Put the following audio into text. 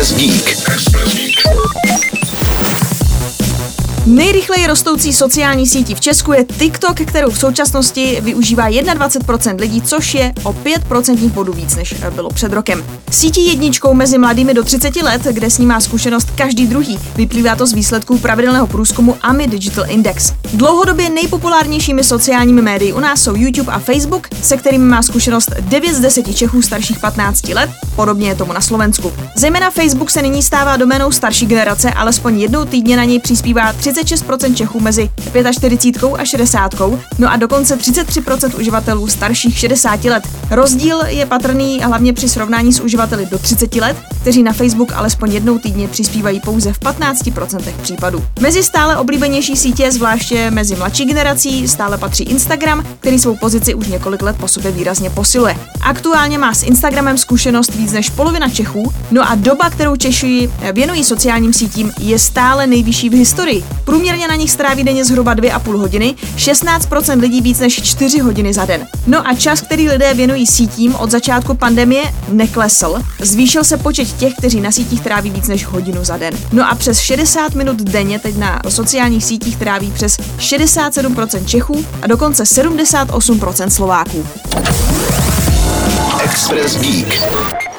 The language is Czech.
Express Geek. Nejrychleji rostoucí sociální sítí v Česku je TikTok, kterou v současnosti využívá 21% lidí, což je o 5% bodů víc, než bylo před rokem. Sítí jedničkou mezi mladými do 30 let, kde s ní má zkušenost každý druhý. Vyplývá to z výsledků pravidelného průzkumu AMI Digital Index. Dlouhodobě nejpopulárnějšími sociálními médii u nás jsou YouTube a Facebook, se kterými má zkušenost 9 z 10 Čechů starších 15 let, podobně je tomu na Slovensku. Zejména Facebook se nyní stává doménou starší generace, alespoň jednou týdně na něj přispívá 36% Čechů mezi 45 a 60, no a dokonce 33% uživatelů starších 60 let. Rozdíl je patrný hlavně při srovnání s uživateli do 30 let, kteří na Facebook alespoň jednou týdně přispívají pouze v 15% případů. Mezi stále oblíbenější sítě, zvláště mezi mladší generací, stále patří Instagram, který svou pozici už několik let po sobě výrazně posiluje. Aktuálně má s Instagramem zkušenost víc než polovina Čechů, no a doba, kterou Češi věnují sociálním sítím, je stále nejvyšší v historii. Průměrně na nich stráví denně zhruba 2,5 hodiny, 16% lidí víc než 4 hodiny za den. No a čas, který lidé věnují sítím od začátku pandemie, neklesl. Zvýšil se počet těch, kteří na sítích tráví víc než hodinu za den. No a přes 60 minut denně teď na sociálních sítích tráví přes 67% Čechů a dokonce 78% Slováků. Express Geek.